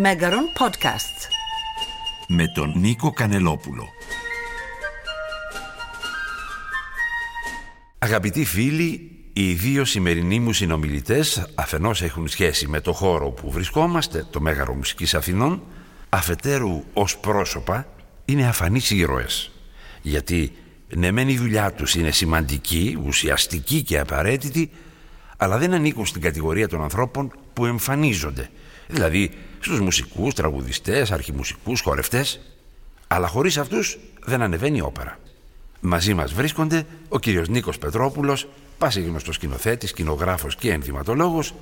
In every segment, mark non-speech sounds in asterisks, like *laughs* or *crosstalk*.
Μέγαρον Podcasts. Με τον Νίκο Κανελόπουλο. Αγαπητοί φίλοι, οι δύο σημερινοί μου συνομιλητές αφενός έχουν σχέση με το χώρο που βρισκόμαστε, το Μέγαρο Μουσικής Αθηνών, αφετέρου ως πρόσωπα είναι αφανείς ήρωες. Γιατί ναι μεν η δουλειά τους είναι σημαντική, ουσιαστική και απαραίτητη, αλλά δεν ανήκουν στην κατηγορία των ανθρώπων που εμφανίζονται. Δηλαδή στους μουσικούς, τραγουδιστές, αρχιμουσικούς, χορευτές. Αλλά χωρίς αυτούς δεν ανεβαίνει η όπερα. Μαζί μας βρίσκονται ο κύριος Νίκος Πετρόπουλος, πάσιγνωστος σκηνοθέτης, σκηνογράφος και ενδυματολόγος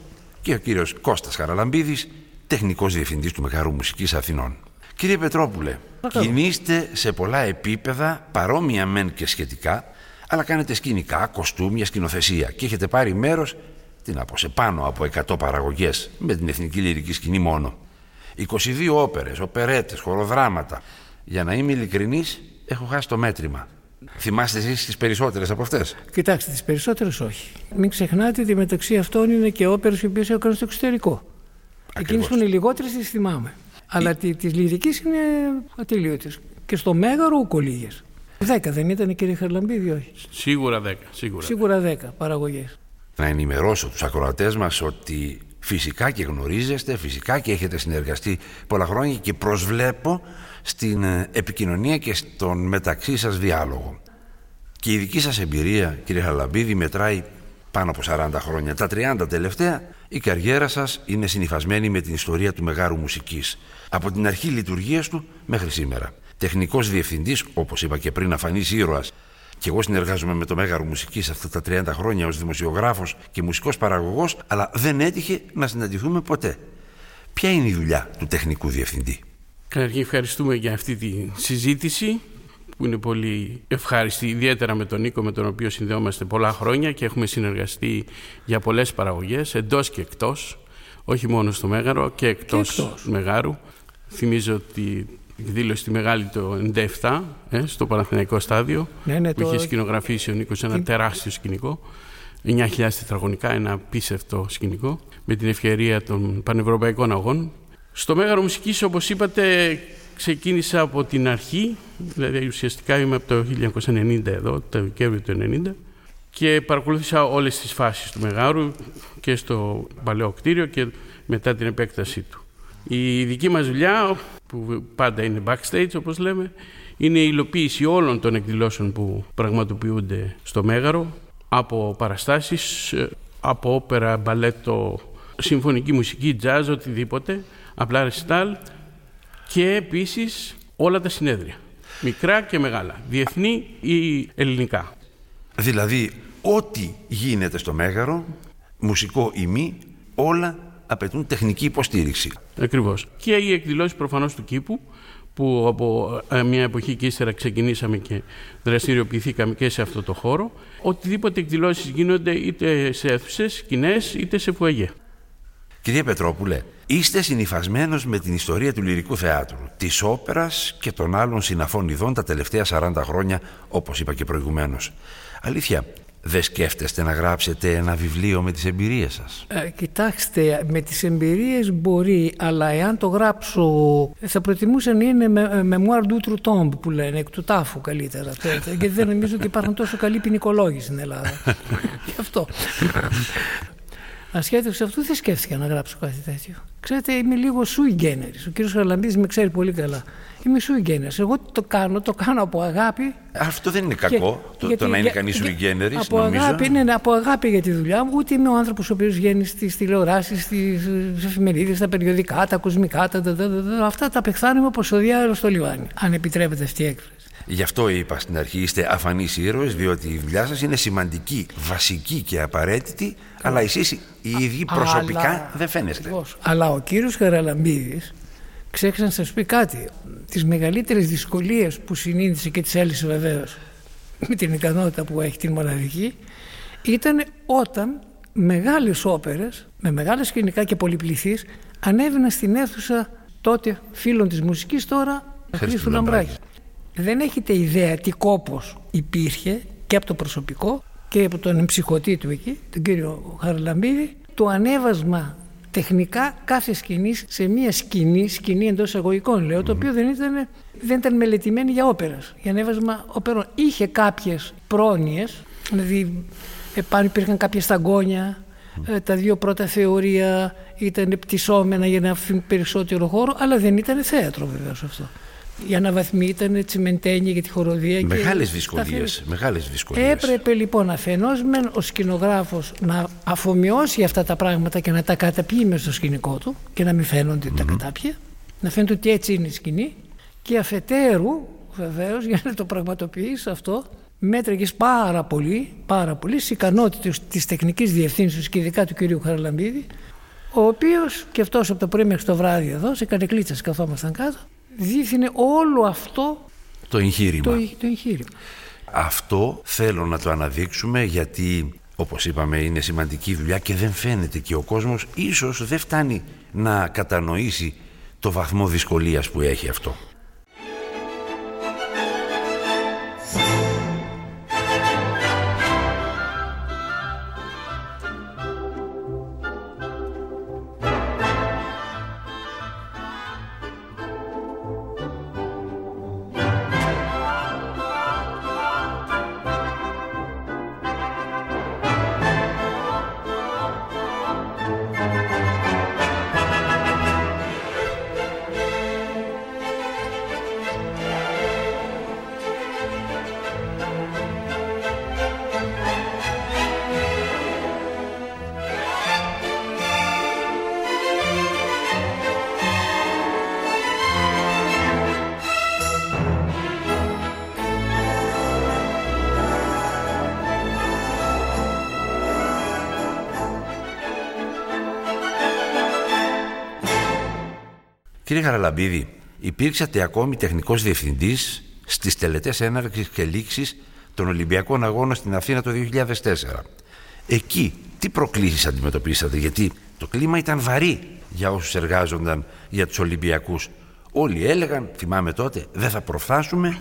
και ο κύριος Κώστας Χαραλαμπίδης, τεχνικός διευθυντής του Μεγαρού Μουσικής Αθηνών. Κύριε Πετρόπουλε, κινείστε σε πολλά επίπεδα, παρόμοια μεν και σχετικά, αλλά κάνετε σκηνικά, κοστούμια, σκηνοθεσία και έχετε πάρει μέρος τι να πω, σε πάνω από 100 παραγωγές με την εθνική λυρική σκηνή μόνο. 22 όπερες, οπερέτες, χοροδράματα. Για να είμαι ειλικρινής, έχω χάσει το μέτρημα. Θυμάστε εσείς τις περισσότερες από αυτές; Κοιτάξτε, τις περισσότερες όχι. Μην ξεχνάτε ότι μεταξύ αυτών είναι και όπερες οι οποίες έκαναν στο εξωτερικό. Εκείνες που είναι λιγότερες τις θυμάμαι. Αλλά τη, της λυρικής είναι ατελείωτες. Και στο Μέγαρο ουκολίγες. Δέκα δεν ήταν κύριε Χαρλαμπίδη, όχι; Σίγουρα δέκα. Σίγουρα. Σίγουρα δέκα παραγωγές. Να ενημερώσω τους ακροατές μας ότι φυσικά και γνωρίζεστε, φυσικά και έχετε συνεργαστεί πολλά χρόνια και προσβλέπω στην ε, επικοινωνία και στον μεταξύ σας διάλογο. Και η δική σας εμπειρία, κύριε Χαλαμπίδη, μετράει πάνω από 40 χρόνια. Τα 30 τελευταία, η καριέρα σας είναι συνυφασμένη με την ιστορία του Μεγάρου Μουσικής. Από την αρχή λειτουργίας του μέχρι σήμερα. Τεχνικός διευθυντής, όπως είπα και πριν, αφανής ήρωας. Και εγώ συνεργάζομαι με το Μέγαρο Μουσικής αυτά τα 30 χρόνια ως δημοσιογράφος και μουσικός παραγωγός, αλλά δεν έτυχε να συναντηθούμε ποτέ. Ποια είναι η δουλειά του τεχνικού διευθυντή; Καταρχήν ευχαριστούμε για αυτή τη συζήτηση που είναι πολύ ευχάριστη, ιδιαίτερα με τον Νίκο με τον οποίο συνδεόμαστε πολλά χρόνια και έχουμε συνεργαστεί για πολλές παραγωγές, εντός και εκτός, όχι μόνο στο Μέγαρο και εκτός, και εκτός. Μεγάρου. Θυμίζω ότι εκδήλωση τη μεγάλη το 97 ε, στο Παναθηναϊκό στάδιο Ναι, ναι, που το- είχε σκηνογραφήσει ο Νίκος ένα τεράστιο σκηνικό 9.000 τετραγωνικά, ένα απίστευτο σκηνικό με την ευκαιρία των πανευρωπαϊκών αγώνων. Στο Μέγαρο Μουσικής όπως είπατε ξεκίνησα από την αρχή δηλαδή ουσιαστικά είμαι από το 1990 εδώ, το Δεκέμβριο του 1990 και παρακολούθησα όλες τις φάσεις του Μεγάρου και στο παλαιό κτίριο και μετά την επέκτασή του. Η δική μας δουλειά, που πάντα είναι backstage όπως λέμε, είναι η υλοποίηση όλων των εκδηλώσεων που πραγματοποιούνται στο Μέγαρο, από παραστάσεις, ε, από όπερα, μπαλέτο, συμφωνική μουσική, jazz, οτιδήποτε, απλά ρεσιτάλ και επίσης όλα τα συνέδρια, μικρά και μεγάλα, διεθνή ή ελληνικά. Δηλαδή, ό,τι γίνεται στο Μέγαρο, μουσικό ή μη, όλα απαιτούν τεχνική υποστήριξη. Ακριβώς. Και οι εκδηλώσεις προφανώς του κήπου που από ε, μια εποχή και ύστερα ξεκινήσαμε και δραστηριοποιηθήκαμε και σε αυτό το χώρο. Οτιδήποτε εκδηλώσεις γίνονται είτε σε αίθουσες, σκηνές, είτε σε φουαγέ. Κύριε Πετρόπουλε, είστε συνυφασμένος με την ιστορία του λυρικού θεάτρου, της όπερας και των άλλων συναφών ειδών τα τελευταία 40 χρόνια, όπως είπα και προηγουμένως. Αλήθεια, δεν σκέφτεστε να γράψετε ένα βιβλίο με τις εμπειρίες σας; Ε, κοιτάξτε, με τις εμπειρίες μπορεί, αλλά εάν το γράψω θα προτιμούσα να είναι με, memoir d'outre tombe που λένε, εκ του τάφου καλύτερα. Το- Γιατί δεν νομίζω ότι υπάρχουν τόσο καλοί ποινικολόγοι στην Ελλάδα. *laughs* Γι' αυτό. Ασχέτως αυτού δεν σκέφτηκα να γράψω κάτι τέτοιο. Ξέρετε, είμαι λίγο sui generis. Ο κύριος Χαραλαμπίδης με ξέρει πολύ καλά. Είμαι sui generis. Εγώ το κάνω, το κάνω από αγάπη Αυτό δεν είναι κακό, και- το, γιατί- το να είναι για- κανείς για- sui generis, από νομίζω. Αγάπη, ναι, ναι, από αγάπη για τη δουλειά μου, ούτε είμαι ο άνθρωπος ο οποίος βγαίνει στις τηλεοράσεις, στις εφημερίδες, στα περιοδικά, τα κοσμικά, τα, τα, τα, τα, τα, αυτά τα πεχθάνουμε όπως ο διάλογο στο λιβάνι. Αν επιτρέπετε αυτή η έκφραση. Γι' αυτό είπα στην αρχή, είστε αφανείς ήρωες, διότι η δουλειά σας είναι σημαντική, βασική και απαραίτητη, αλλά εσείς οι ίδιοι προσωπικά Αλλά- δεν φαίνεστε. Ακριβώς. Αλλά ο κύριος Χαραλαμπίδης ξέχασα να σας πει κάτι. Τις μεγαλύτερες δυσκολίες που συνείδησε και τις έλυσε βεβαίως με την ικανότητα που έχει την μοναδική ήταν όταν μεγάλες όπερες με μεγάλα σκηνικά και πολυπληθείς ανέβαιναν στην αίθουσα τότε φίλων της μουσικής τώρα Χρήστου Χρήστου Λαμπράκη. Λαμπράκη. Δεν έχετε ιδέα τι κόπος υπήρχε και από το προσωπικό και από τον εμψυχωτή του εκεί, τον κύριο Χαραλαμπίδη, το ανέβασμα τεχνικά κάθε σκηνής σε μία σκηνή, σκηνή εντός εισαγωγικών λέω, το οποίο δεν ήταν, δεν ήταν μελετημένη για όπερας, για ανέβασμα όπερων. Είχε κάποιες πρόνοιες, δηλαδή επάνω υπήρχαν κάποια σταγκόνια, ε, τα δύο πρώτα θεωρία ήταν πτυσσόμενα για να αφήνουν περισσότερο χώρο, αλλά δεν ήταν θέατρο βεβαίω αυτό. Η αναβαθμή ήταν τσιμεντένια για τη χοροδία. Μεγάλες δυσκολίες, μεγάλες δυσκολίες. Έπρεπε λοιπόν αφενός μεν ο σκηνογράφος να αφομοιώσει αυτά τα πράγματα και να τα καταπιεί μέσα στο σκηνικό του και να μην φαίνονται τα κατάπια, να φαίνεται ότι έτσι είναι η σκηνή και αφετέρου βεβαίως για να το πραγματοποιήσει αυτό μέτραγες πάρα πολύ, πάρα πολύ στις ικανότητες της τεχνικής διευθύνσεως και ειδικά του κυρίου Χαραλαμπίδη ο οποίος και αυτός από το πρωί μέχρι το βράδυ εδώ σε κανεκλίτσας καθόμασταν κάτω δίθυνε όλο αυτό το εγχείρημα. Το, το εγχείρημα. Αυτό θέλω να το αναδείξουμε γιατί όπως είπαμε είναι σημαντική δουλειά και δεν φαίνεται και ο κόσμος ίσως δεν φτάνει να κατανοήσει το βαθμό δυσκολίας που έχει αυτό. Κύριε Χαραλαμπίδη, υπήρξατε ακόμη τεχνικός διευθυντής στις τελετές έναρξης και λήξης των Ολυμπιακών Αγώνων στην Αθήνα το 2004. Εκεί τι προκλήσεις αντιμετωπίσατε, γιατί το κλίμα ήταν βαρύ για όσους εργάζονταν για τους Ολυμπιακούς. Όλοι έλεγαν, θυμάμαι τότε, δεν θα προφθάσουμε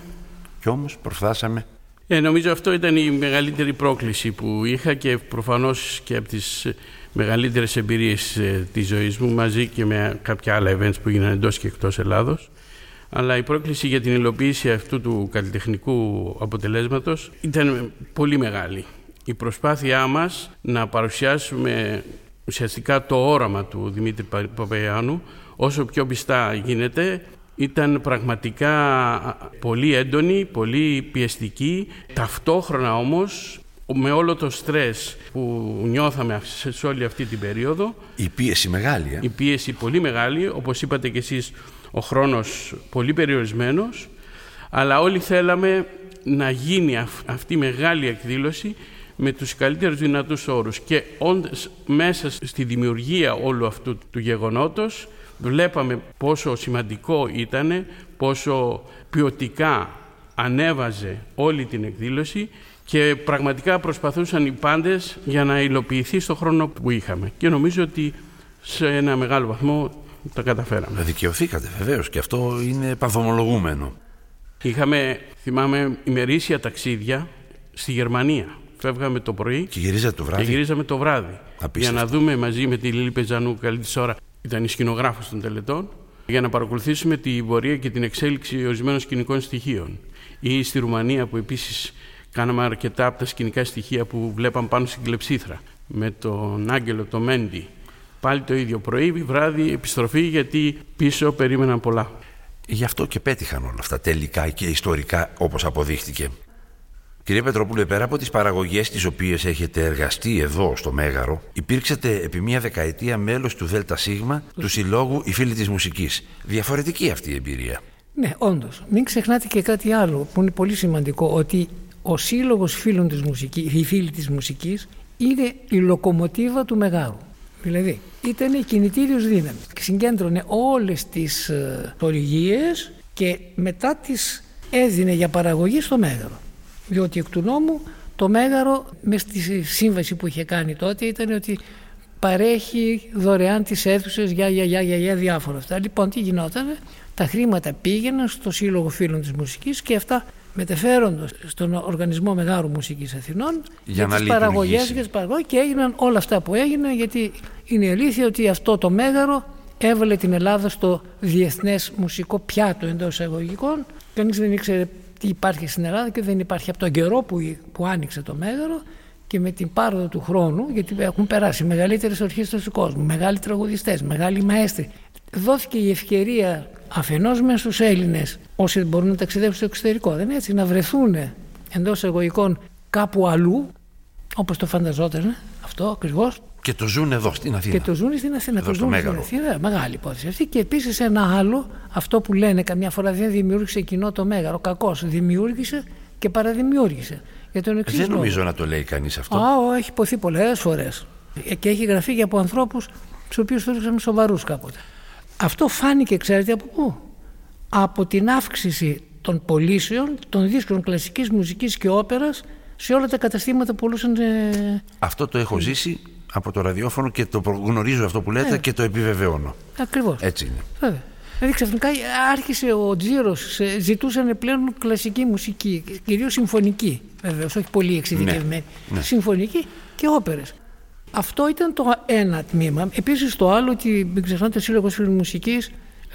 και όμως προφθάσαμε. Ε, νομίζω αυτό ήταν η μεγαλύτερη πρόκληση που είχα και προφανώς και από τις μεγαλύτερες εμπειρίες ε, της ζωής μου μαζί και με κάποια άλλα events που γίνανε εντός και εκτός Ελλάδος. Αλλά η πρόκληση για την υλοποίηση αυτού του καλλιτεχνικού αποτελέσματος ήταν πολύ μεγάλη. Η προσπάθειά μας να παρουσιάσουμε ουσιαστικά το όραμα του Δημήτρη Παπαϊάνου όσο πιο πιστά γίνεται ήταν πραγματικά πολύ έντονη, πολύ πιεστική, ταυτόχρονα όμως με όλο το στρες που νιώθαμε σε όλη αυτή την περίοδο. Η πίεση μεγάλη. Ε; Η πίεση πολύ μεγάλη, όπως είπατε και εσείς, ο χρόνος πολύ περιορισμένος, αλλά όλοι θέλαμε να γίνει αυτή η μεγάλη εκδήλωση με τους καλύτερους δυνατούς όρους και όντως μέσα στη δημιουργία όλου αυτού του γεγονότος βλέπαμε πόσο σημαντικό ήταν, πόσο ποιοτικά ανέβαζε όλη την εκδήλωση και πραγματικά προσπαθούσαν οι πάντες για να υλοποιηθεί στο χρόνο που είχαμε. Και νομίζω ότι σε ένα μεγάλο βαθμό τα καταφέραμε. Δικαιωθήκατε βεβαίως και αυτό είναι παθομολογούμενο. Είχαμε, θυμάμαι, ημερήσια ταξίδια στη Γερμανία. Φεύγαμε το πρωί και γυρίζαμε το βράδυ; Και γυρίζαμε το βράδυ. Για να δούμε μαζί με τη Λίλη Πεζανού, καλή τη ώρα, ήταν η σκηνογράφος των τελετών, για να παρακολουθήσουμε την πορεία και την εξέλιξη ορισμένων σκηνικών στοιχείων. Ή στη Ρουμανία που επίσης Κάναμε αρκετά από τα σκηνικά στοιχεία που βλέπαμε πάνω στην κλεψίθρα. Με τον Άγγελο, το Μέντι. Πάλι το ίδιο. Πρωί, βράδυ, επιστροφή, γιατί πίσω περίμεναν πολλά. Γι' αυτό και πέτυχαν όλα αυτά τελικά και ιστορικά, όπως αποδείχτηκε. Κύριε Πετροπούλε, πέρα από τις παραγωγές τις οποίες έχετε εργαστεί εδώ στο Μέγαρο, υπήρξατε επί μία δεκαετία μέλος του ΔΣ, του Συλλόγου «Οι Φίλοι της Μουσικής». Διαφορετική αυτή η εμπειρία. Ναι, όντως. Μην ξεχνάτε και κάτι άλλο που είναι πολύ σημαντικό, ότι ο σύλλογος φίλων της μουσικής, οι φίλοι της μουσικής είναι η λοκομοτίβα του Μεγάρου. Δηλαδή ήταν η κινητήριος δύναμη. Συγκέντρωνε όλες τις ε, και μετά τις έδινε για παραγωγή στο Μέγαρο. Διότι εκ του νόμου το Μέγαρο μες στη σύμβαση που είχε κάνει τότε ήταν ότι παρέχει δωρεάν τις αίθουσες για, για, για, για, για διάφορα αυτά. Λοιπόν τι γινόταν, τα χρήματα πήγαιναν στο Σύλλογο Φίλων της Μουσικής και αυτά μετεφέροντος στον Οργανισμό Μεγάρου Μουσικής Αθηνών Για να τις παραγωγές λειτουργήσει. και τις παραγωγές και έγιναν όλα αυτά που έγιναν γιατί είναι η αλήθεια ότι αυτό το μέγαρο έβαλε την Ελλάδα στο διεθνές μουσικό πιάτο εντός εισαγωγικών. Κανείς δεν ήξερε τι υπάρχει στην Ελλάδα και δεν υπάρχει από τον καιρό που, που άνοιξε το μέγαρο και με την πάροδο του χρόνου, γιατί έχουν περάσει μεγαλύτερες ορχήστρες του κόσμου, μεγάλοι τραγουδιστές, μεγάλοι μαέστροι. Δόθηκε η ευκαιρία αφενός μες στους Έλληνες, όσοι μπορούν να ταξιδέψουν στο εξωτερικό, δεν είναι έτσι, να βρεθούν εντός εισαγωγικών κάπου αλλού, όπως το φανταζόταν αυτό ακριβώς, Και το ζουν εδώ στην Αθήνα. και το ζουν στην Αθήνα. Εδώ Το στο ζουν στην Μέγαρο. Αθήνα. Μεγάλη υπόθεση αυτή. Και επίσης ένα άλλο, αυτό που λένε καμιά φορά δεν δημιούργησε κοινό το Μέγαρο. Κακό. Δημιούργησε και παραδημιούργησε. Για τον εξής Δεν λόγο. νομίζω να το λέει κανείς αυτό. Α, ο, έχει υποθεί πολλές φορές. Και έχει γραφεί και από ανθρώπους του οποίους θεωρούσαμε σοβαρούς κάποτε. Αυτό φάνηκε, ξέρετε από πού; Από την αύξηση των πωλήσεων των δίσκων κλασικής μουσικής και όπερας σε όλα τα καταστήματα που πουλούσαν ε, Αυτό το έχω ζήσει από το ραδιόφωνο και το προ- γνωρίζω αυτό που λέτε Ναι. και το επιβεβαιώνω. ακριβώς. Έτσι είναι. Βέβαια. Δηλαδή ξαφνικά άρχισε ο τζίρος, ζητούσαν πλέον κλασική μουσική, κυρίως συμφωνική βεβαίως, όχι πολύ εξειδικευμένη. Ναι, ναι. Συμφωνική και όπερες. Αυτό ήταν το ένα τμήμα. Επίσης το άλλο ότι μην ξεχνάτε ο Σύλλογος Μουσική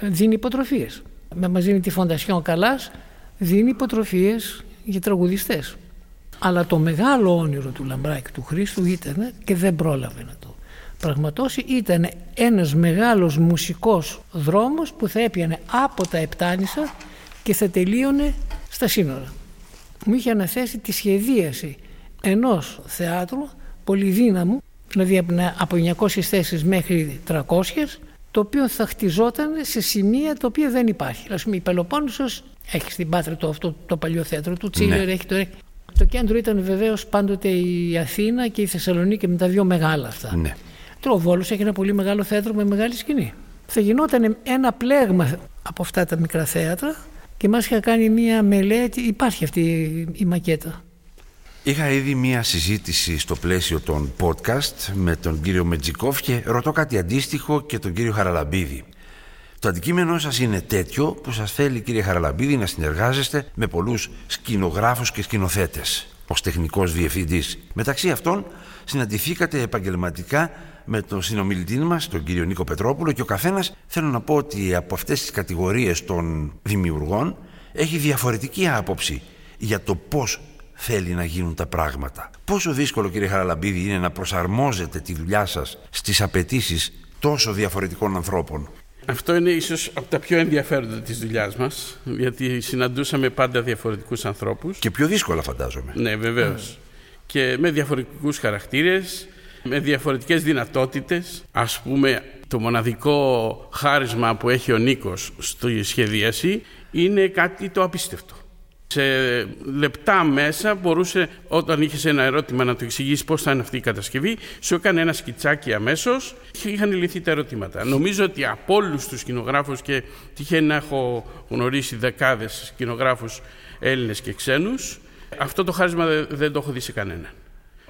δίνει υποτροφίες. Με μας δίνει τη Φοντασιόν Καλάς, δίνει υποτροφίες για τραγουδιστές. Αλλά το μεγάλο όνειρο του Λαμπράκη του Χρήστου ήταν και δεν πρόλαβε να το πραγματώσει ήταν ένας μεγάλος μουσικός δρόμος που θα έπιανε από τα Επτάνησα και θα τελείωνε στα σύνορα. Μου είχε αναθέσει τη σχεδίαση ενός θεάτρου πολυδύναμου, δηλαδή από- από 900 θέσεις μέχρι 300, το οποίο θα χτιζόταν σε σημεία τα οποία δεν υπάρχει. Ας πούμε η Πελοπόννησος έχει στην Πάτρα το, αυτό, το παλιό θέατρο του Τσίλερ, Ναι. έχει το, το κέντρο ήταν βεβαίως πάντοτε η Αθήνα και η Θεσσαλονίκη με τα δύο μεγάλα αυτά. Ναι. Τώρα ο Βόλος έχει ένα πολύ μεγάλο θέατρο με μεγάλη σκηνή. Θα γινόταν ένα πλέγμα από αυτά τα μικρά θέατρα και μας είχα κάνει μία μελέτη, υπάρχει αυτή η μακέτα. Είχα ήδη μία συζήτηση στο πλαίσιο των podcast με τον κύριο Μετζικόφ και ρωτώ κάτι αντίστοιχο και τον κύριο Χαραλαμπίδη. Το αντικείμενό σας είναι τέτοιο που σας θέλει κύριε Χαραλαμπίδη να συνεργάζεστε με πολλούς σκηνογράφους και σκηνοθέτες ως τεχνικός διευθυντής. Μεταξύ αυτών συναντηθήκατε επαγγελματικά με τον συνομιλητή μας, τον κύριο Νίκο Πετρόπουλο και ο καθένας θέλω να πω ότι από αυτές τις κατηγορίες των δημιουργών έχει διαφορετική άποψη για το πώς θέλει να γίνουν τα πράγματα. Πόσο δύσκολο κύριε Χαραλαμπίδη είναι να προσαρμόζετε τη δουλειά σας στις απαιτήσεις τόσο διαφορετικών ανθρώπων. Αυτό είναι ίσως από τα πιο ενδιαφέροντα της δουλειάς μας, γιατί συναντούσαμε πάντα διαφορετικούς ανθρώπους. Και πιο δύσκολα φαντάζομαι. Ναι, βεβαίως. Και με διαφορετικούς χαρακτήρες, με διαφορετικές δυνατότητες. Ας πούμε, το μοναδικό χάρισμα που έχει ο Νίκος στη σχεδίαση είναι κάτι το απίστευτο. Σε λεπτά μέσα μπορούσε, όταν είχες ένα ερώτημα να του εξηγήσεις πώς θα είναι αυτή η κατασκευή, σου έκανε ένα σκιτσάκι αμέσως και είχαν λυθεί τα ερωτήματα. Νομίζω ότι από όλους τους σκηνογράφους και τυχαίνει να έχω γνωρίσει δεκάδες σκηνογράφους Έλληνες και ξένους, αυτό το χάρισμα δεν, δεν το έχω δει σε κανέναν.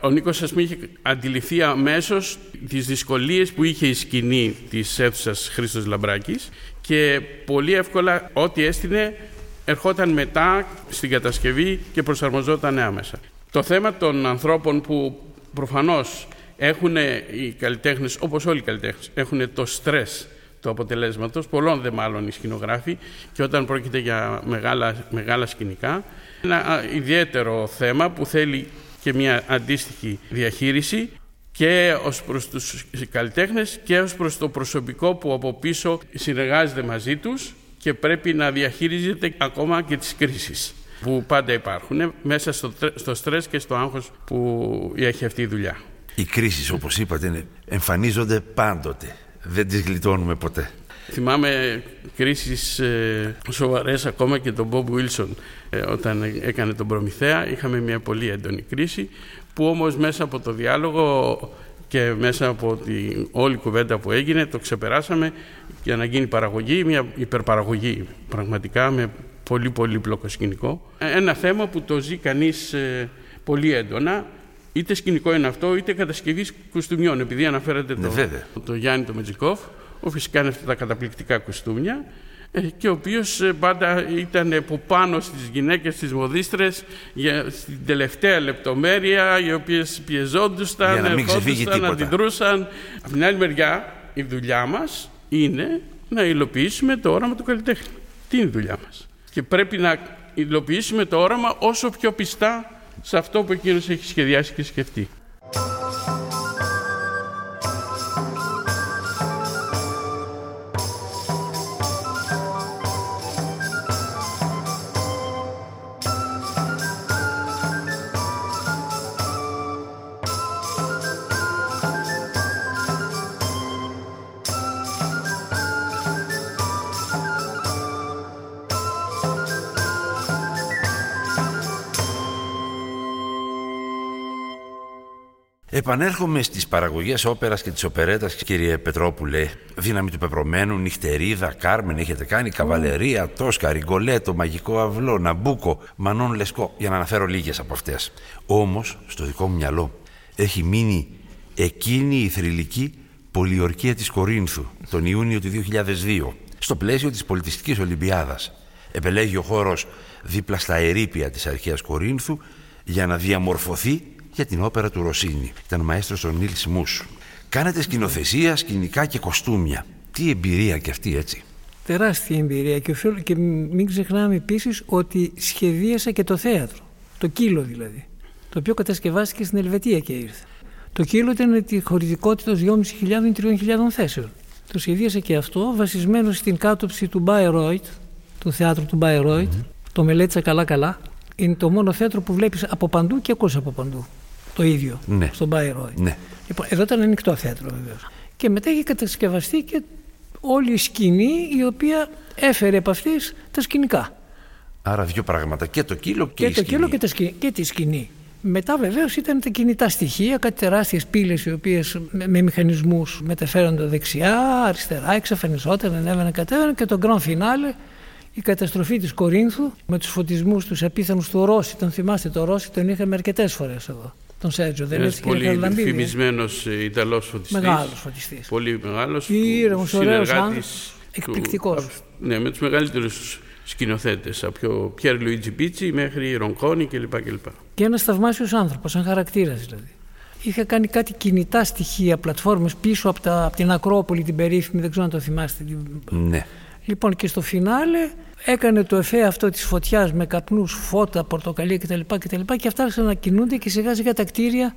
Ο Νίκος, ας πούμε, είχε αντιληφθεί αμέσως τις δυσκολίες που είχε η σκηνή της αίθουσας Χρήστος Λαμπράκης και πολύ εύκολα ό,τι έστεινε ερχόταν μετά στην κατασκευή και προσαρμοζόταν άμεσα. Το θέμα των ανθρώπων που προφανώς έχουν οι καλλιτέχνες, όπως όλοι οι καλλιτέχνες, έχουν το στρες του αποτελέσματος, πολλών δε μάλλον οι σκηνογράφοι και όταν πρόκειται για μεγάλα, μεγάλα σκηνικά. Ένα α, ιδιαίτερο θέμα που θέλει και μια αντίστοιχη διαχείριση και ως προς τους καλλιτέχνες και ως προς το προσωπικό που από πίσω συνεργάζεται μαζί τους και πρέπει να διαχειρίζεται ακόμα και τις κρίσεις που πάντα υπάρχουν μέσα στο, τρε- στο στρες και στο άγχος που έχει αυτή η δουλειά. Οι κρίσεις όπως είπατε είναι- εμφανίζονται πάντοτε. Δεν τις γλιτώνουμε ποτέ. Θυμάμαι κρίσεις ε, σοβαρές ακόμα και τον Μπομπ Βίλσον ε, όταν έκανε τον Προμηθέα. Είχαμε μια πολύ έντονη κρίση που όμως μέσα από το διάλογο και μέσα από την όλη κουβέντα που έγινε το ξεπεράσαμε για να γίνει παραγωγή, μια υπερπαραγωγή πραγματικά με πολύ πολύ πλοκο σκηνικό. Ε, Ένα θέμα που το ζει κανείς ε, πολύ έντονα είτε σκηνικό είναι αυτό είτε κατασκευής κουστούμιών επειδή αναφέρατε Ναι, το, βέβαια. το Γιάννη το Μετζικόφ, ο φυσικά είναι αυτά τα καταπληκτικά κουστούμια. Ε, και ο οποίος ε, πάντα ήταν από πάνω στις γυναίκες τις μοδίστρες για, στην τελευταία λεπτομέρεια οι οποίες πιεζόντουσαν, ερχόντουσαν, αντιδρούσαν. Από την άλλη μεριά η δουλειά μας είναι να υλοποιήσουμε το όραμα του καλλιτέχνη. Τι είναι η δουλειά μας; Και πρέπει να υλοποιήσουμε το όραμα όσο πιο πιστά σε αυτό που εκείνος έχει σχεδιάσει και σκεφτεί. Επανέρχομαι στις παραγωγές όπερας και της οπερέτας, κύριε Πετρόπουλε. Δύναμη του πεπρωμένου, νυχτερίδα, Κάρμεν, έχετε κάνει, καβαλερία, τόσκα, ριγκολέτο, μαγικό αυλό, ναμπούκο, μανών λεσκό, για να αναφέρω λίγες από αυτές. Όμως, στο δικό μου μυαλό, έχει μείνει εκείνη η θρηλυκή πολιορκία της Κορίνθου, τον Ιούνιο του 2002, στο πλαίσιο της πολιτιστικής Ολυμπιάδας. Επελέγει ο χώρος δίπλα στα ερήπια της αρχαίας Κορίνθου για να διαμορφωθεί για την όπερα του Ρωσίνη. Ήταν μαέστρος ο Νίλ Μούσου. Κάνετε σκηνοθεσία, σκηνικά και κοστούμια. Τι εμπειρία και αυτή έτσι. Τεράστια εμπειρία και, και μην ξεχνάμε επίσης ότι σχεδίασα και το θέατρο. Το κύλο δηλαδή. Το οποίο κατασκευάστηκε στην Ελβετία και ήρθε. Το κύλο ήταν τη χωρητικότητας 2.500-3.000 θέσεων. Το σχεδίασα και αυτό βασισμένο στην κάτωψη του Bayreuth, του θεάτρου του Bayreuth. Mm-hmm. Το μελέτησα καλά-καλά. Είναι το μόνο θέατρο που βλέπεις από παντού και ακούς από παντού το ίδιο ναι. στον Bayreuth. Ναι. Λοιπόν, εδώ ήταν ανοιχτό θέατρο βεβαίως. Και μετά είχε κατασκευαστεί και όλη η σκηνή η οποία έφερε από αυτής τα σκηνικά. Άρα δύο πράγματα. Και το κύλο και, και η το σκηνή. και, σκηνή, και τη σκηνή. Μετά βεβαίως ήταν τα κινητά στοιχεία, κάτι τεράστιες πύλες οι οποίες με, με μηχανισμούς μεταφέρονται δεξιά, αριστερά, εξαφανιζόταν, ανέβαιναν, κατέβαιναν και το grand finale η καταστροφή της Κορίνθου με τους φωτισμούς τους απίθανους του Ρώση. Τον θυμάστε το Ρώση, τον είχαμε αρκετές φορές εδώ τον Σέρτζο. Δεν είναι πολύ φημισμένο Ιταλός φωτιστής. Μεγάλος φωτιστής. Πολύ μεγάλος. Ήρεμο, ωραίο Εκπληκτικός. Ναι, με τους μεγαλύτερους σκηνοθέτες. Από πιο Πιέρ Λουίτζι Πίτσι μέχρι Ρονκόνη κλπ. Και, και ένας θαυμάσιος άνθρωπος, σαν χαρακτήρας δηλαδή. Είχα κάνει κάτι κινητά στοιχεία, πλατφόρμες πίσω από, τα, από την Ακρόπολη, την περίφημη, δεν ξέρω αν το θυμάστε. Ναι. Λοιπόν και στο φινάλε έκανε το εφέ αυτό της φωτιάς με καπνούς, φώτα, πορτοκαλία κτλ. Και, και αυτά άρχισαν να κινούνται και σιγά σιγά τα κτίρια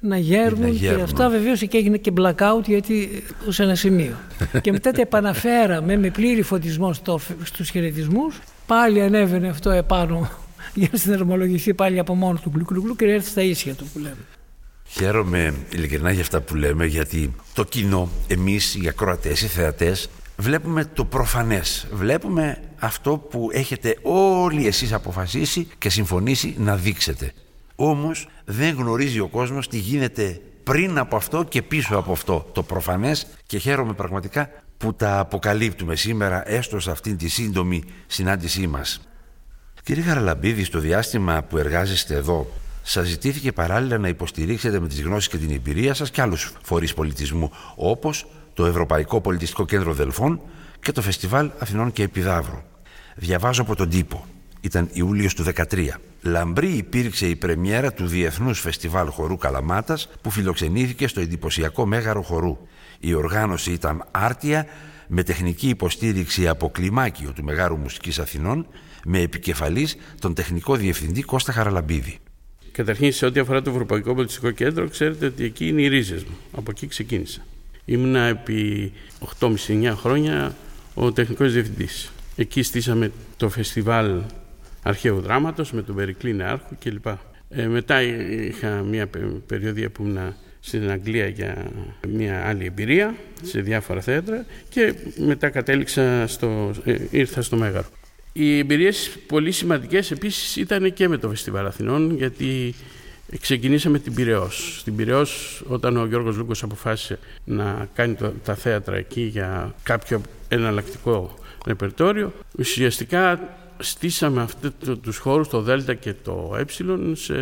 να γέρνουν, και αυτά βεβαίως και έγινε και blackout γιατί σε ένα σημείο. *laughs* και μετά τα επαναφέραμε με πλήρη φωτισμό στο, στους χαιρετισμούς. Πάλι ανέβαινε αυτό επάνω *laughs* για να συναρμολογηθεί πάλι από μόνος του γλου και έρθει στα ίσια του που λέμε. Χαίρομαι ειλικρινά για αυτά που λέμε γιατί το κοινό, εμείς οι ακροατές, οι θεατές βλέπουμε το προφανές. Βλέπουμε αυτό που έχετε όλοι εσείς αποφασίσει και συμφωνήσει να δείξετε. Όμως δεν γνωρίζει ο κόσμος τι γίνεται πριν από αυτό και πίσω από αυτό το προφανές και χαίρομαι πραγματικά που τα αποκαλύπτουμε σήμερα έστω σε αυτήν τη σύντομη συνάντησή μας. Κύριε Χαραλαμπίδη, στο διάστημα που εργάζεστε εδώ, σας ζητήθηκε παράλληλα να υποστηρίξετε με τις γνώσεις και την εμπειρία σας και άλλους φορείς πολιτισμού, όπως το Ευρωπαϊκό Πολιτιστικό Κέντρο Δελφών και το Φεστιβάλ Αθηνών και Επιδαύρου. Διαβάζω από τον τύπο. Ήταν Ιούλιος του 2013. Λαμπρή υπήρξε η πρεμιέρα του Διεθνούς Φεστιβάλ Χορού Καλαμάτας που φιλοξενήθηκε στο εντυπωσιακό Μέγαρο Χορού. Η οργάνωση ήταν άρτια με τεχνική υποστήριξη από κλιμάκιο του Μεγάρου Μουσικής Αθηνών με επικεφαλής τον τεχνικό διευθυντή Κώστα Χαραλαμπίδη. Καταρχήν σε ό,τι αφορά το Ευρωπαϊκό Πολιτιστικό Κέντρο ξέρετε ότι εκεί είναι οι ρίζες μου. Από εκεί ξεκίνησα. Ήμουνα επί 8,5-9 χρόνια ο τεχνικός διευθυντής. Εκεί στήσαμε το φεστιβάλ αρχαίου δράματος με τον Περικλή Νεάρχου κλπ. Ε, μετά είχα μια περιοδία που ήμουν στην Αγγλία για μια άλλη εμπειρία σε διάφορα θέατρα και μετά κατέληξα στο, ε, ήρθα στο Μέγαρο. Οι εμπειρίες πολύ σημαντικές επίσης ήταν και με το Φεστιβάλ Αθηνών γιατί Ξεκινήσαμε την Πυραιός. Στην Πυραιός όταν ο Γιώργος Λούκος αποφάσισε να κάνει τα θέατρα εκεί για κάποιο εναλλακτικό ρεπερτόριο, ουσιαστικά στήσαμε αυτού τους χώρους, το Δέλτα και το Ε, σε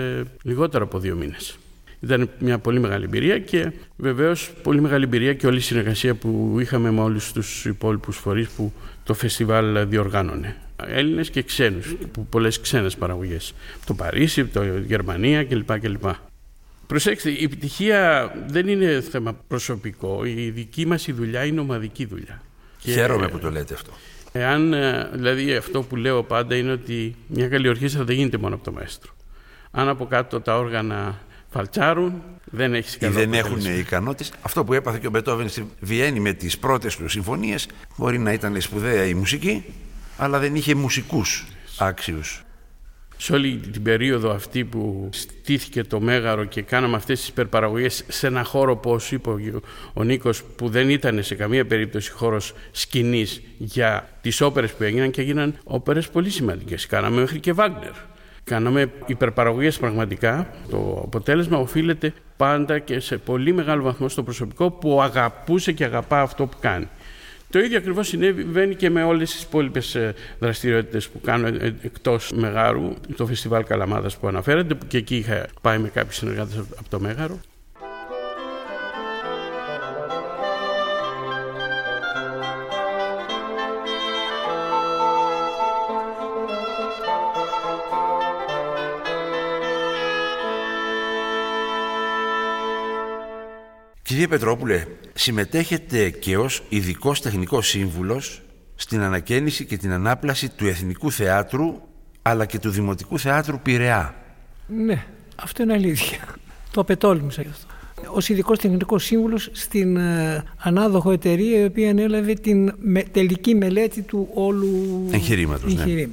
λιγότερο από δύο μήνες. Ήταν μια πολύ μεγάλη εμπειρία και βεβαίως πολύ μεγάλη εμπειρία και όλη η συνεργασία που είχαμε με όλους τους υπόλοιπους φορείς που το φεστιβάλ διοργάνωνε. Έλληνες και ξένους, πολλές ξένες παραγωγές. Το Παρίσι, το Γερμανία κλπ. κλπ. Προσέξτε, η επιτυχία δεν είναι θέμα προσωπικό. Η δική μας η δουλειά είναι ομαδική δουλειά. Χαίρομαι που το λέτε αυτό. Εάν, ε, δηλαδή αυτό που λέω πάντα είναι ότι μια καλή ορχήστρα δεν γίνεται μόνο από το μαέστρο. Αν από κάτω τα όργανα φαλτσάρουν, δεν έχεις Ή δεν έχουν ικανότητες. Αυτό που έπαθε και ο Μπετόβεν στη Βιέννη με τις πρώτες του συμφωνίες μπορεί να ήταν σπουδαία η μουσική, αλλά δεν είχε μουσικούς άξιους σε όλη την περίοδο αυτή που στήθηκε το Μέγαρο και κάναμε αυτές τις υπερπαραγωγές σε ένα χώρο, όπως είπε ο Νίκος, που δεν ήταν σε καμία περίπτωση χώρος σκηνής για τις όπερες που έγιναν και έγιναν όπερες πολύ σημαντικές. Κάναμε μέχρι και Βάγνερ. Κάναμε υπερπαραγωγές πραγματικά. Το αποτέλεσμα οφείλεται πάντα και σε πολύ μεγάλο βαθμό στο προσωπικό που αγαπούσε και αγαπά αυτό που κάνει. Το ίδιο ακριβώς συνέβη και με όλες τις υπόλοιπες ε, δραστηριότητες που κάνω ε, εκτός Μεγάρου, το φεστιβάλ Καλαμάδας που αναφέρατε, που και εκεί είχα πάει με κάποιους συνεργάτες από το Μέγαρο. Κύριε Πετρόπουλε, συμμετέχετε και ως ειδικός τεχνικός σύμβουλος στην ανακαίνιση και την ανάπλαση του Εθνικού Θεάτρου αλλά και του Δημοτικού Θεάτρου Πειραιά. Ναι, αυτό είναι αλήθεια. Το απετόλμησα γι' αυτό. Ως ειδικός τεχνικός σύμβουλος στην ε, ανάδοχο εταιρεία η οποία ανέλαβε την τελική μελέτη του όλου εγχειρήματος. Ναι.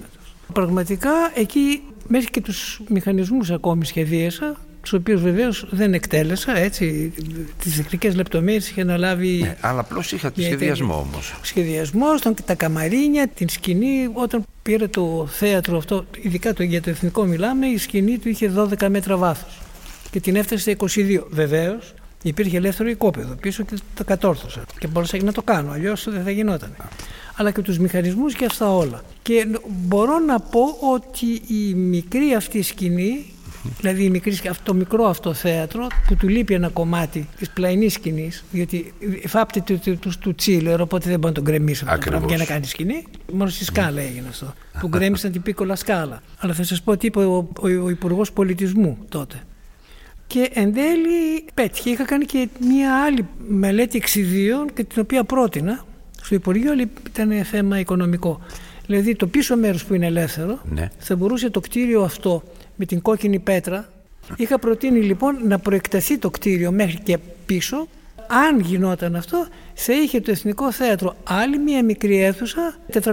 Πραγματικά εκεί μέχρι και τους μηχανισμούς ακόμη σχεδίασα τους οποίους βεβαίως δεν εκτέλεσα, έτσι, τις τεχνικέ λεπτομέρειες είχε αναλάβει. Ναι, αλλά απλώς είχα το σχεδιασμό όμως. Ο σχεδιασμός, τα καμαρίνια, την σκηνή. Όταν πήρε το θέατρο αυτό, ειδικά το, για το εθνικό μιλάμε, η σκηνή του είχε 12 μέτρα βάθος και την έφτασε σε 22. Βεβαίως υπήρχε ελεύθερο οικόπεδο πίσω και το κατόρθωσα. Και μπορούσα να το κάνω, αλλιώς δεν θα γινόταν. Αλλά και τους μηχανισμούς και αυτά όλα. Και μπορώ να πω ότι η μικρή αυτή σκηνή Δηλαδή η μικρή, το μικρό αυτό θέατρο που του λείπει ένα κομμάτι της πλαϊνής σκηνής, γιατί φάπτει του, του, του, του τσίλερ, οπότε δεν μπορεί να τον γκρεμίσει αυτό για να κάνει σκηνή. Μόνο στη σκάλα έγινε αυτό. που γκρέμισαν την πίκολα σκάλα. Αλλά θα σας πω τι είπε ο, ο, ο Υπουργός Πολιτισμού τότε. Και εν τέλει πέτυχε. Είχα κάνει και μία άλλη μελέτη εξιδίων και την οποία πρότεινα στο Υπουργείο, αλλά ήταν θέμα οικονομικό. Δηλαδή το πίσω μέρος που είναι ελεύθερο ναι. θα μπορούσε το κτίριο αυτό με την κόκκινη πέτρα. Είχα προτείνει λοιπόν να προεκταθεί το κτίριο μέχρι και πίσω. Αν γινόταν αυτό, θα είχε το Εθνικό Θέατρο άλλη μια μικρή αίθουσα 450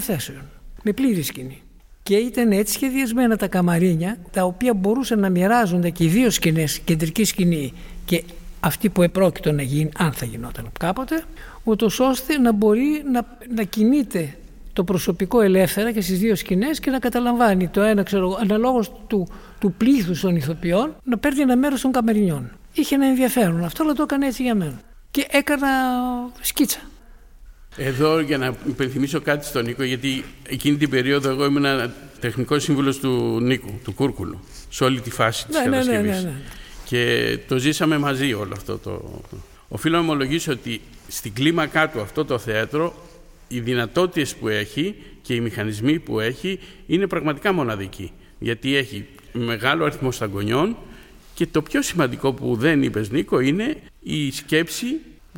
θέσεων, με πλήρη σκηνή. Και ήταν έτσι σχεδιασμένα τα καμαρίνια, τα οποία μπορούσαν να μοιράζονται και οι δύο σκηνές, κεντρική σκηνή και αυτή που επρόκειτο να γίνει, αν θα γινόταν κάποτε, ούτως ώστε να μπορεί να, να κινείται το προσωπικό ελεύθερα και στις δύο σκηνές και να καταλαμβάνει το ένα, ξέρω, αναλόγως του, του πλήθους των ηθοποιών, να παίρνει ένα μέρος των καμερινιών. Είχε ένα ενδιαφέρον αυτό, αλλά το έκανε έτσι για μένα. Και έκανα σκίτσα. Εδώ για να υπενθυμίσω κάτι στον Νίκο, γιατί εκείνη την περίοδο εγώ ήμουν τεχνικός σύμβουλος του Νίκου, του Κούρκουλου, σε όλη τη φάση της ναι, κατασκευή. Ναι, ναι, ναι, και το ζήσαμε μαζί όλο αυτό το. Οφείλω να ομολογήσω ότι στην κλίμακά του αυτό το θέατρο οι δυνατότητες που έχει και οι μηχανισμοί που έχει είναι πραγματικά μοναδικοί. Γιατί έχει μεγάλο αριθμό σταγκονιών και το πιο σημαντικό που δεν είπες Νίκο είναι η σκέψη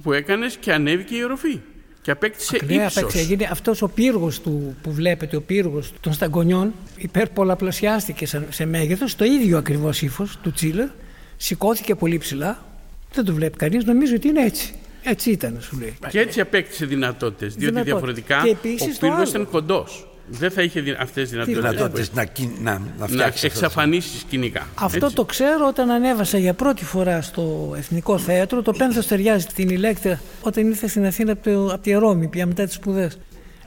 που έκανες και ανέβηκε η οροφή. Και απέκτησε ναι, ύψος. Απέκτησε, αυτός ο πύργος του, που βλέπετε, ο πύργος των σταγκονιών υπερπολαπλασιάστηκε σε, σε μέγεθος, το ίδιο ακριβώς ύφος του Τσίλερ, σηκώθηκε πολύ ψηλά, δεν το βλέπει κανείς, νομίζω ότι είναι έτσι. Έτσι ήταν, σου λέει. Και έτσι απέκτησε δυνατότητες. Διότι διαφορετικά ο πύργο ήταν κοντός. Δεν θα είχε αυτές τις δυνατότητες να, να, να, να εξαφανίσεις σκηνικά. Αυτό έτσι. το ξέρω όταν ανέβασα για πρώτη φορά στο Εθνικό Θέατρο. Το πένθος ταιριάζει στην ηλέκτρια όταν ήρθα στην Αθήνα από, το, από τη Ρώμη, πια μετά τις σπουδές.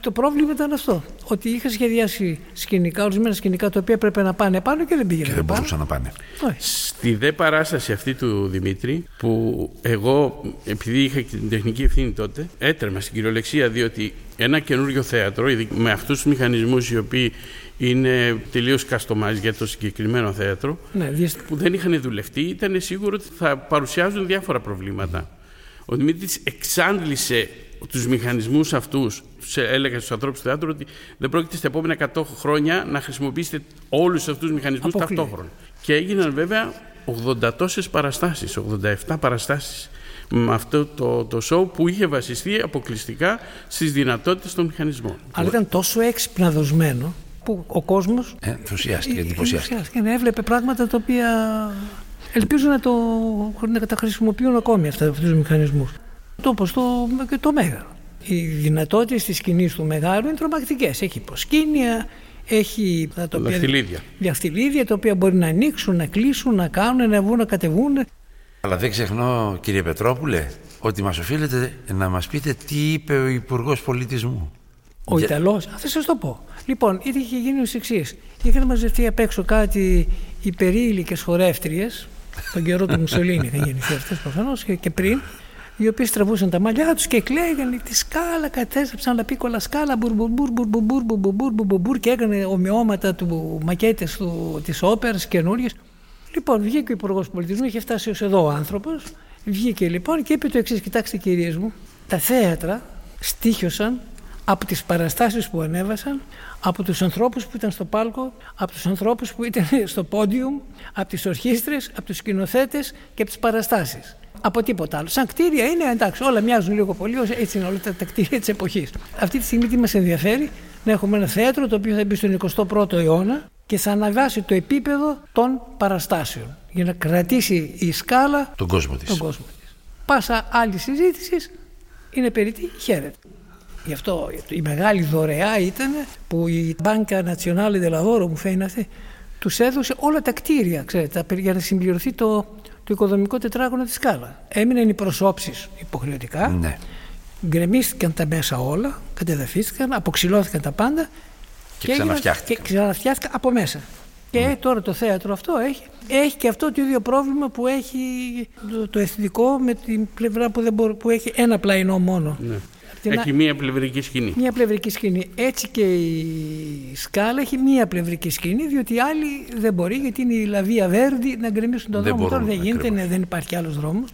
Το πρόβλημα ήταν αυτό. Ότι είχα σχεδιάσει σκηνικά, ορισμένα σκηνικά τα οποία έπρεπε να πάνε πάνω και δεν πήγαινε. Και δεν μπορούσαν να πάνε. Στη δε παράσταση αυτή του Δημήτρη, που εγώ, επειδή είχα την τεχνική ευθύνη τότε, έτρεμα στην κυριολεξία, διότι ένα καινούριο θέατρο, με αυτούς τους μηχανισμούς οι οποίοι είναι τελείως customized για το συγκεκριμένο θέατρο, ναι, που δεν είχαν δουλευτεί, ήταν σίγουρο ότι θα παρουσιάζουν διάφορα προβλήματα. Ο Δημήτρης εξάντλησε τους μηχανισμούς αυτούς, έλεγα στους ανθρώπους του θεάτρου ότι δεν πρόκειται στα επόμενα 100 χρόνια να χρησιμοποιήσετε όλους αυτούς τους μηχανισμούς ταυτόχρονα. Και έγιναν βέβαια 80 τόσε παραστάσεις, 87 παραστάσεις με αυτό το, το show που είχε βασιστεί αποκλειστικά στις δυνατότητες των μηχανισμών. Αλλά ήταν τόσο έξυπνα δοσμένο που ο κόσμος. Ενθουσιάστηκε, εντυπωσιάστηκε. Ναι, έβλεπε πράγματα τα οποία ελπίζω να, το, να τα χρησιμοποιούν ακόμη αυτούς τους μηχανισμούς. Το όπω το, το Μέγαρο. Οι δυνατότητε τη σκηνή του Μεγάρου είναι τρομακτικές. Έχει προσκήνια, έχει τα διαφθυλίδια τα οποία μπορεί να ανοίξουν, να κλείσουν, να κάνουν, να βγουν, να κατεβούν. Αλλά δεν ξεχνώ κύριε Πετρόπουλε ότι μας οφείλετε να μας πείτε τι είπε ο Υπουργός Πολιτισμού. Ο Για... Ιταλός, θα σας το πω. Λοιπόν, είχε γίνει ως εξής. Είχαν μαζευτεί απ' έξω κάτι υπερήλικες χορεύτριες, τον καιρό του Μουσολίνη *laughs* είχαν γεννηθεί αυτές προφανώς και, πριν, οι οποίε τραβούσαν τα μαλλιά του και κλαίγανε τη σκάλα, κατέστρεψαν τα πίκολα σκάλα, μπουρ και έκανε ομοιώματα του μακέτε τη όπερα καινούριε. Λοιπόν, βγήκε ο Υπουργό Πολιτισμού, είχε φτάσει ω εδώ ο άνθρωπο. Βγήκε λοιπόν και είπε το εξή: Κοιτάξτε, κυρίε μου, τα θέατρα στήχιωσαν από τις παραστάσεις που ανέβασαν, από τους ανθρώπους που ήταν στο πάλκο, από τους ανθρώπους που ήταν στο πόντιουμ, από τις ορχήστρες, από τους σκηνοθέτε και από τις παραστάσεις. Από τίποτα άλλο. Σαν κτίρια είναι εντάξει, όλα μοιάζουν λίγο πολύ, έτσι είναι όλα τα, τα κτίρια της εποχής. Αυτή τη στιγμή τι μας ενδιαφέρει, να έχουμε ένα θέατρο το οποίο θα μπει στον 21ο αιώνα και θα αναβάσει το επίπεδο των παραστάσεων για να κρατήσει η σκάλα τον κόσμο της. Τον κόσμο της. Πάσα άλλη συζήτηση είναι περί τι; Χαίρεται. Γι' αυτό η μεγάλη δωρεά ήταν που η Banca Nazionale del Lavoro μου φαίνεται τους έδωσε όλα τα κτίρια ξέρετε, για να συμπληρωθεί το, το οικοδομικό τετράγωνο της σκάλα. Έμειναν οι προσώψεις υποχρεωτικά, ναι. γκρεμίστηκαν τα μέσα όλα, κατεδαφίστηκαν, αποξηλώθηκαν τα πάντα και, και ξαναφτιάχτηκαν. από μέσα. Και ναι. τώρα το θέατρο αυτό έχει, έχει και αυτό το ίδιο πρόβλημα που έχει το, το εθνικό με την πλευρά που, δεν μπορεί, που έχει ένα πλαϊνό μόνο. Ναι. Έχει μία πλευρική σκηνή. Μία πλευρική σκηνή. Έτσι και η σκάλα έχει μία πλευρική σκηνή, διότι οι άλλοι δεν μπορεί, γιατί είναι η Λαβία Βέρντι να γκρεμίσουν τον δρόμο. Τώρα δεν γίνεται, ναι, δεν υπάρχει άλλος δρόμος.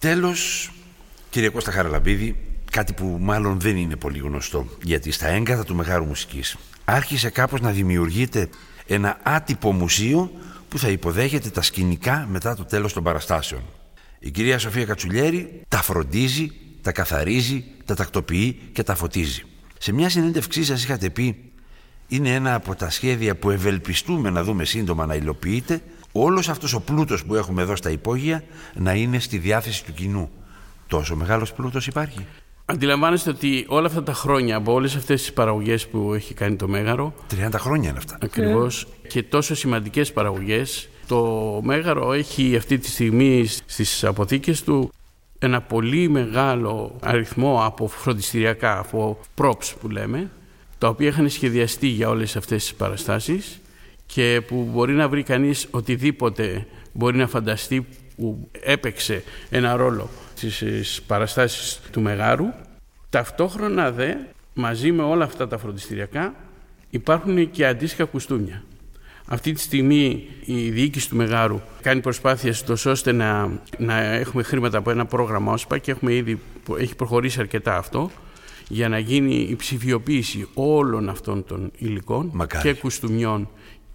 Τέλος, κύριε Κώστα Χαραλαμπίδη, κάτι που μάλλον δεν είναι πολύ γνωστό, γιατί στα έγκατα του Μεγάρου Μουσικής άρχισε κάπως να δημιουργείται ένα άτυπο μουσείο που θα υποδέχεται τα σκηνικά μετά το τέλος των παραστάσεων. Η κυρία Σοφία Κατσουλιέρη τα φροντίζει, τα καθαρίζει, τα τακτοποιεί και τα φωτίζει. Σε μια συνέντευξή σας είχατε πει είναι ένα από τα σχέδια που ευελπιστούμε να δούμε σύντομα να υλοποιείται όλος αυτός ο πλούτος που έχουμε εδώ στα υπόγεια να είναι στη διάθεση του κοινού. Τόσο μεγάλος πλούτος υπάρχει. Αντιλαμβάνεστε ότι όλα αυτά τα χρόνια από όλες αυτές τις παραγωγές που έχει κάνει το Μέγαρο 30 χρόνια είναι αυτά Ακριβώς και τόσο σημαντικές παραγωγές το Μέγαρο έχει αυτή τη στιγμή στις αποθήκες του ένα πολύ μεγάλο αριθμό από φροντιστηριακά, από props που λέμε τα οποία είχαν σχεδιαστεί για όλες αυτές τις παραστάσεις και που μπορεί να βρει κανείς οτιδήποτε μπορεί να φανταστεί που έπαιξε ένα ρόλο στις παραστάσεις του Μεγάρου. Ταυτόχρονα δε μαζί με όλα αυτά τα φροντιστηριακά υπάρχουν και αντίστοιχα κουστούμια. Αυτή τη στιγμή η διοίκηση του Μεγάρου κάνει προσπάθειες τόσο ώστε να, να έχουμε χρήματα από ένα πρόγραμμα ΩΣΠΑ και έχουμε ήδη, έχει προχωρήσει αρκετά αυτό για να γίνει η ψηφιοποίηση όλων αυτών των υλικών και κουστούμιών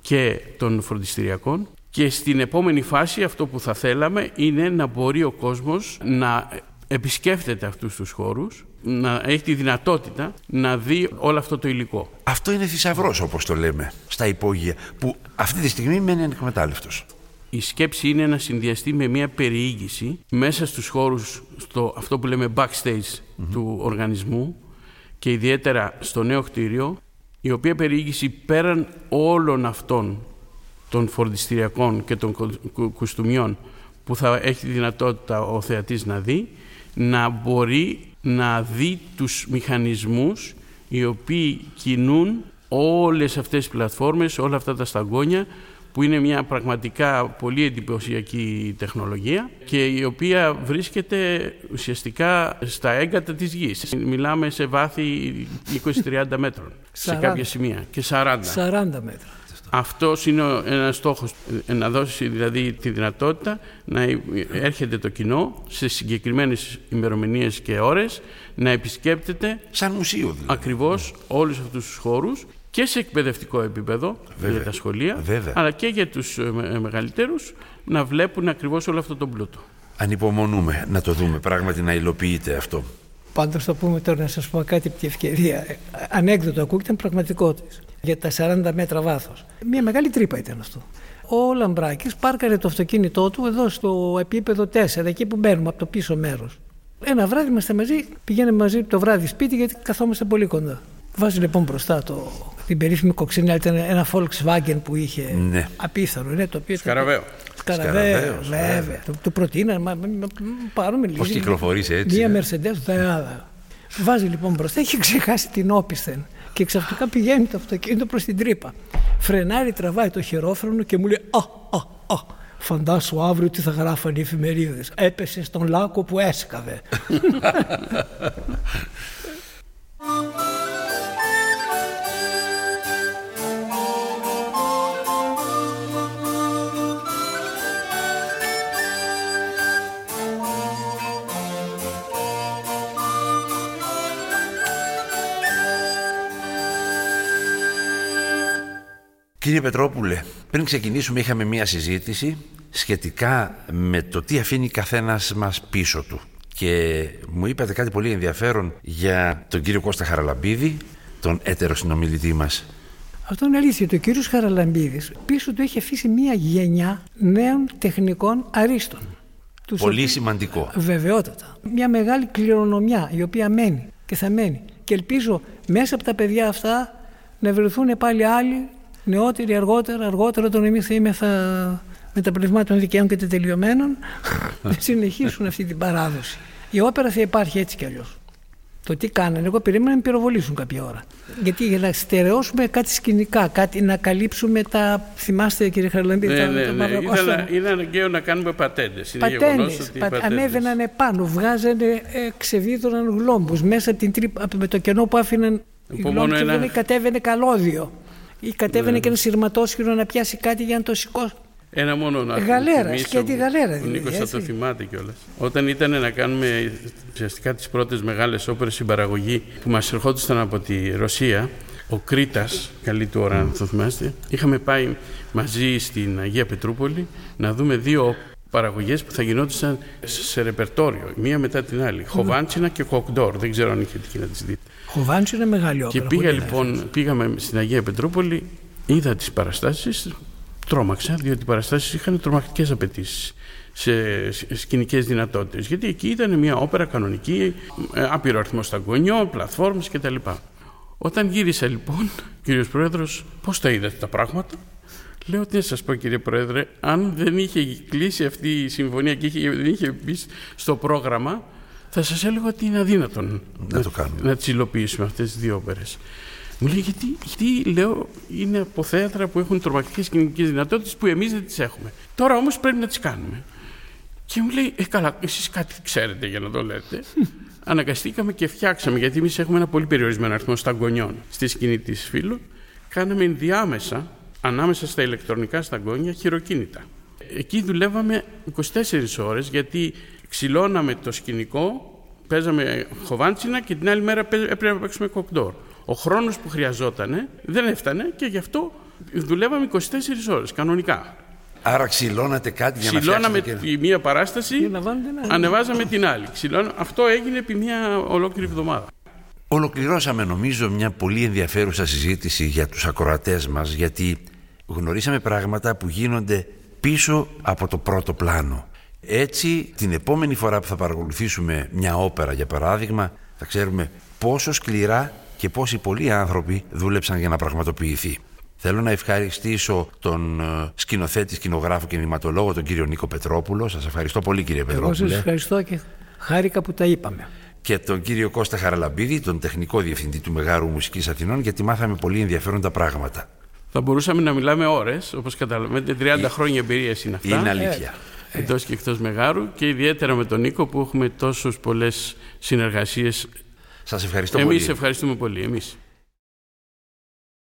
και των φροντιστηριακών και στην επόμενη φάση αυτό που θα θέλαμε είναι να μπορεί ο κόσμος να επισκέφτεται αυτούς τους χώρους, να έχει τη δυνατότητα να δει όλο αυτό το υλικό. Αυτό είναι θησαυρός όπως το λέμε στα υπόγεια που αυτή τη στιγμή μένει ανεκμετάλλευτος. Η σκέψη είναι να συνδυαστεί με μια περιήγηση μέσα στους χώρους, στο αυτό που λέμε backstage του οργανισμού και ιδιαίτερα στο νέο κτίριο, η οποία περιήγηση πέραν όλων αυτών των φορτιστηριακών και των κουστούμιών που θα έχει δυνατότητα ο θεατής να δει, να μπορεί να δει τους μηχανισμούς οι οποίοι κινούν όλες αυτές τις πλατφόρμες, όλα αυτά τα σταγόνια που είναι μια πραγματικά πολύ εντυπωσιακή τεχνολογία και η οποία βρίσκεται ουσιαστικά στα έγκατα της γης. Μιλάμε σε βάθη 20-30 μέτρων σε κάποια σημεία και 40. 40 μέτρα. Αυτός είναι ένας στόχος, να δώσει δηλαδή τη δυνατότητα να έρχεται το κοινό σε συγκεκριμένες ημερομηνίες και ώρες να επισκέπτεται σαν μουσείο δηλαδή. ακριβώς όλους αυτούς τους χώρους και σε εκπαιδευτικό επίπεδο για τα σχολεία αλλά και για τους ε, μεγαλύτερους να βλέπουν ακριβώς όλο αυτό το πλούτο. Ανυπομονούμε να το δούμε πράγματι να υλοποιείται αυτό. Πάντως θα πούμε τώρα να σας πω κάτι από την ευκαιρία. Ανέκδοτο ακούγεται πραγματικότητα για τα 40 μέτρα βάθος. Μια μεγάλη τρύπα ήταν αυτό. Ο Λαμπράκης πάρκαρε το αυτοκίνητό του εδώ στο επίπεδο 4, εκεί που μπαίνουμε από το πίσω μέρος. Ένα βράδυ είμαστε μαζί, πηγαίνουμε μαζί το βράδυ σπίτι γιατί καθόμαστε πολύ κοντά. Βάζει λοιπόν μπροστά το, την περίφημη κοξινέλα, ήταν ένα Volkswagen που είχε ναι. απίθαρο. Ναι, το οποίο Σκαραβαίο. Σκαραβαίο, βέβαια. Το, το προτείναν, πάρουμε λίγο. Πώ κυκλοφορείς έτσι. Μία ε; Mercedes, Βάζει λοιπόν μπροστά, έχει ξεχάσει την όπισθεν και ξαφνικά πηγαίνει το αυτοκίνητο προς την τρύπα. Φρενάρει, τραβάει το χειρόφρονο και μου λέει «Α, α, α, φαντάσου αύριο τι θα γράφανε οι εφημερίδες. Έπεσε στον λάκκο που έσκαβε». *laughs* *laughs* Κύριε Πετρόπουλε, πριν ξεκινήσουμε είχαμε μία συζήτηση σχετικά με το τι αφήνει καθένας μας πίσω του. Και μου είπατε κάτι πολύ ενδιαφέρον για τον κύριο Κώστα Χαραλαμπίδη, τον έτερο συνομιλητή μας. Αυτό είναι αλήθεια. Το κύριος Χαραλαμπίδης πίσω του έχει αφήσει μία γενιά νέων τεχνικών αρίστων. Πολύ σημαντικό. Βεβαιότατα. Μια μεγάλη κληρονομιά η οποία μένει και θα μένει. Και ελπίζω μέσα από τα παιδιά αυτά να βρεθούν πάλι άλλοι νεότεροι αργότερα, αργότερα όταν εμείς θα είμαι θα, με τα πνευμάτων των δικαίων και τελειωμένων, *laughs* να συνεχίσουν αυτή την παράδοση. Η όπερα θα υπάρχει έτσι κι αλλιώς. Το τι κάνανε, εγώ περίμενα να με πυροβολήσουν κάποια ώρα. Γιατί για να στερεώσουμε κάτι σκηνικά, κάτι να καλύψουμε τα. Θυμάστε, κύριε Χαρλαντή, ναι, τα, ναι, ναι. Ήταν, είναι αναγκαίο να κάνουμε πατέντες. Πατέντες. Πα, ανέβαιναν επάνω, βγάζανε, ε, ξεβίδωναν γλόμπου μέσα από την τρύπα, με το κενό που άφηναν. Οι γλόμπους ένα... κατέβαινε καλώδιο ή κατέβαινε ναι. και ένα σειρματόσχηρο να πιάσει κάτι για να το σηκώσει. Ένα μόνο να Γαλέρας, σκέτη γαλέρα. Ο Νίκος θα το θυμάται κιόλας. Όταν ήταν να κάνουμε ουσιαστικά τις πρώτες μεγάλες όπερες στην παραγωγή που μας ερχόντουσαν από τη Ρωσία, ο Κρήτας, καλή του ώρα, αν το θυμάστε, είχαμε πάει μαζί στην Αγία Πετρούπολη να δούμε δύο παραγωγές που θα γινόντουσαν σε ρεπερτόριο, μία μετά την άλλη. Χοβάντσινα και Κοκντόρ. Δεν ξέρω αν είχε τύχει να τις δείτε. Χοβάντσινα είναι μεγάλη όπερα. Και πήγα λοιπόν, πήγαμε στην Αγία Πετρούπολη, είδα τις παραστάσεις, τρόμαξα, διότι οι παραστάσεις είχαν τρομακτικές απαιτήσεις σε σκηνικές δυνατότητες. Γιατί εκεί ήταν μια όπερα κανονική, ε, άπειρο αριθμό σταγόνιων, πλατφόρμες κτλ. Όταν γύρισα λοιπόν, κύριος Πρόεδρος, πώς τα είδατε τα πράγματα, Λέω τι να σας πω κύριε Πρόεδρε, αν δεν είχε κλείσει αυτή η συμφωνία και είχε, δεν είχε μπει στο πρόγραμμα, θα σας έλεγα ότι είναι αδύνατο να, να, το να τις υλοποιήσουμε αυτές τις δύο όπερες. Μου λέει γιατί, γιατί λέω είναι από θέατρα που έχουν τρομακτικές κοινωνικές δυνατότητες που εμείς δεν τις έχουμε. Τώρα όμως πρέπει να τις κάνουμε. Και μου λέει, Ε, καλά, εσείς κάτι ξέρετε για να το λέτε. *laughs* αναγκαστήκαμε και φτιάξαμε, γιατί εμείς έχουμε ένα πολύ περιορισμένο αριθμό σταγγονιών στη σκηνή της Φίλου, κάναμε ενδιάμεσα, ανάμεσα στα ηλεκτρονικά σταγόνια, χειροκίνητα. Εκεί δουλεύαμε 24 ώρες γιατί ξυλώναμε το σκηνικό, παίζαμε χοβάντσινα και την άλλη μέρα έπρεπε να παίξουμε κοκτόρ. Ο χρόνος που χρειαζόταν δεν έφτανε και γι' αυτό δουλεύαμε 24 ώρες κανονικά. Άρα ξυλώνατε κάτι για Ξυλώναμε να φτιάξετε... τη μία παράσταση, ανεβάζαμε την άλλη. Ξυλώνα... Αυτό έγινε επί μία ολόκληρη εβδομάδα. Ολοκληρώσαμε νομίζω μια πολύ ενδιαφέρουσα συζήτηση για τους ακροατές μας γιατί γνωρίσαμε πράγματα που γίνονται πίσω από το πρώτο πλάνο. Έτσι την επόμενη φορά που θα παρακολουθήσουμε μια όπερα για παράδειγμα θα ξέρουμε πόσο σκληρά και πόσοι πολλοί άνθρωποι δούλεψαν για να πραγματοποιηθεί. Θέλω να ευχαριστήσω τον ε, σκηνοθέτη, σκηνογράφο και νηματολόγο, τον κύριο Νίκο Πετρόπουλο. Σας ευχαριστώ πολύ κύριε Πετρόπουλο. Εγώ σας ευχαριστώ και χάρηκα που τα είπαμε. Και τον κύριο Κώστα Χαραλαμπίδη, τον τεχνικό διευθυντή του Μεγάρου Μουσικής Αθηνών, γιατί μάθαμε πολύ ενδιαφέροντα πράγματα. Θα μπορούσαμε να μιλάμε ώρες, όπως καταλαβαίνετε, 30 ε, χρόνια εμπειρία είναι αυτά. Είναι αλήθεια. Ε, εντός και εκτός Μεγάρου και ιδιαίτερα με τον Νίκο που έχουμε τόσους πολλές συνεργασίες. Σας ευχαριστώ Εμείς πολύ. ευχαριστούμε πολύ. Εμείς.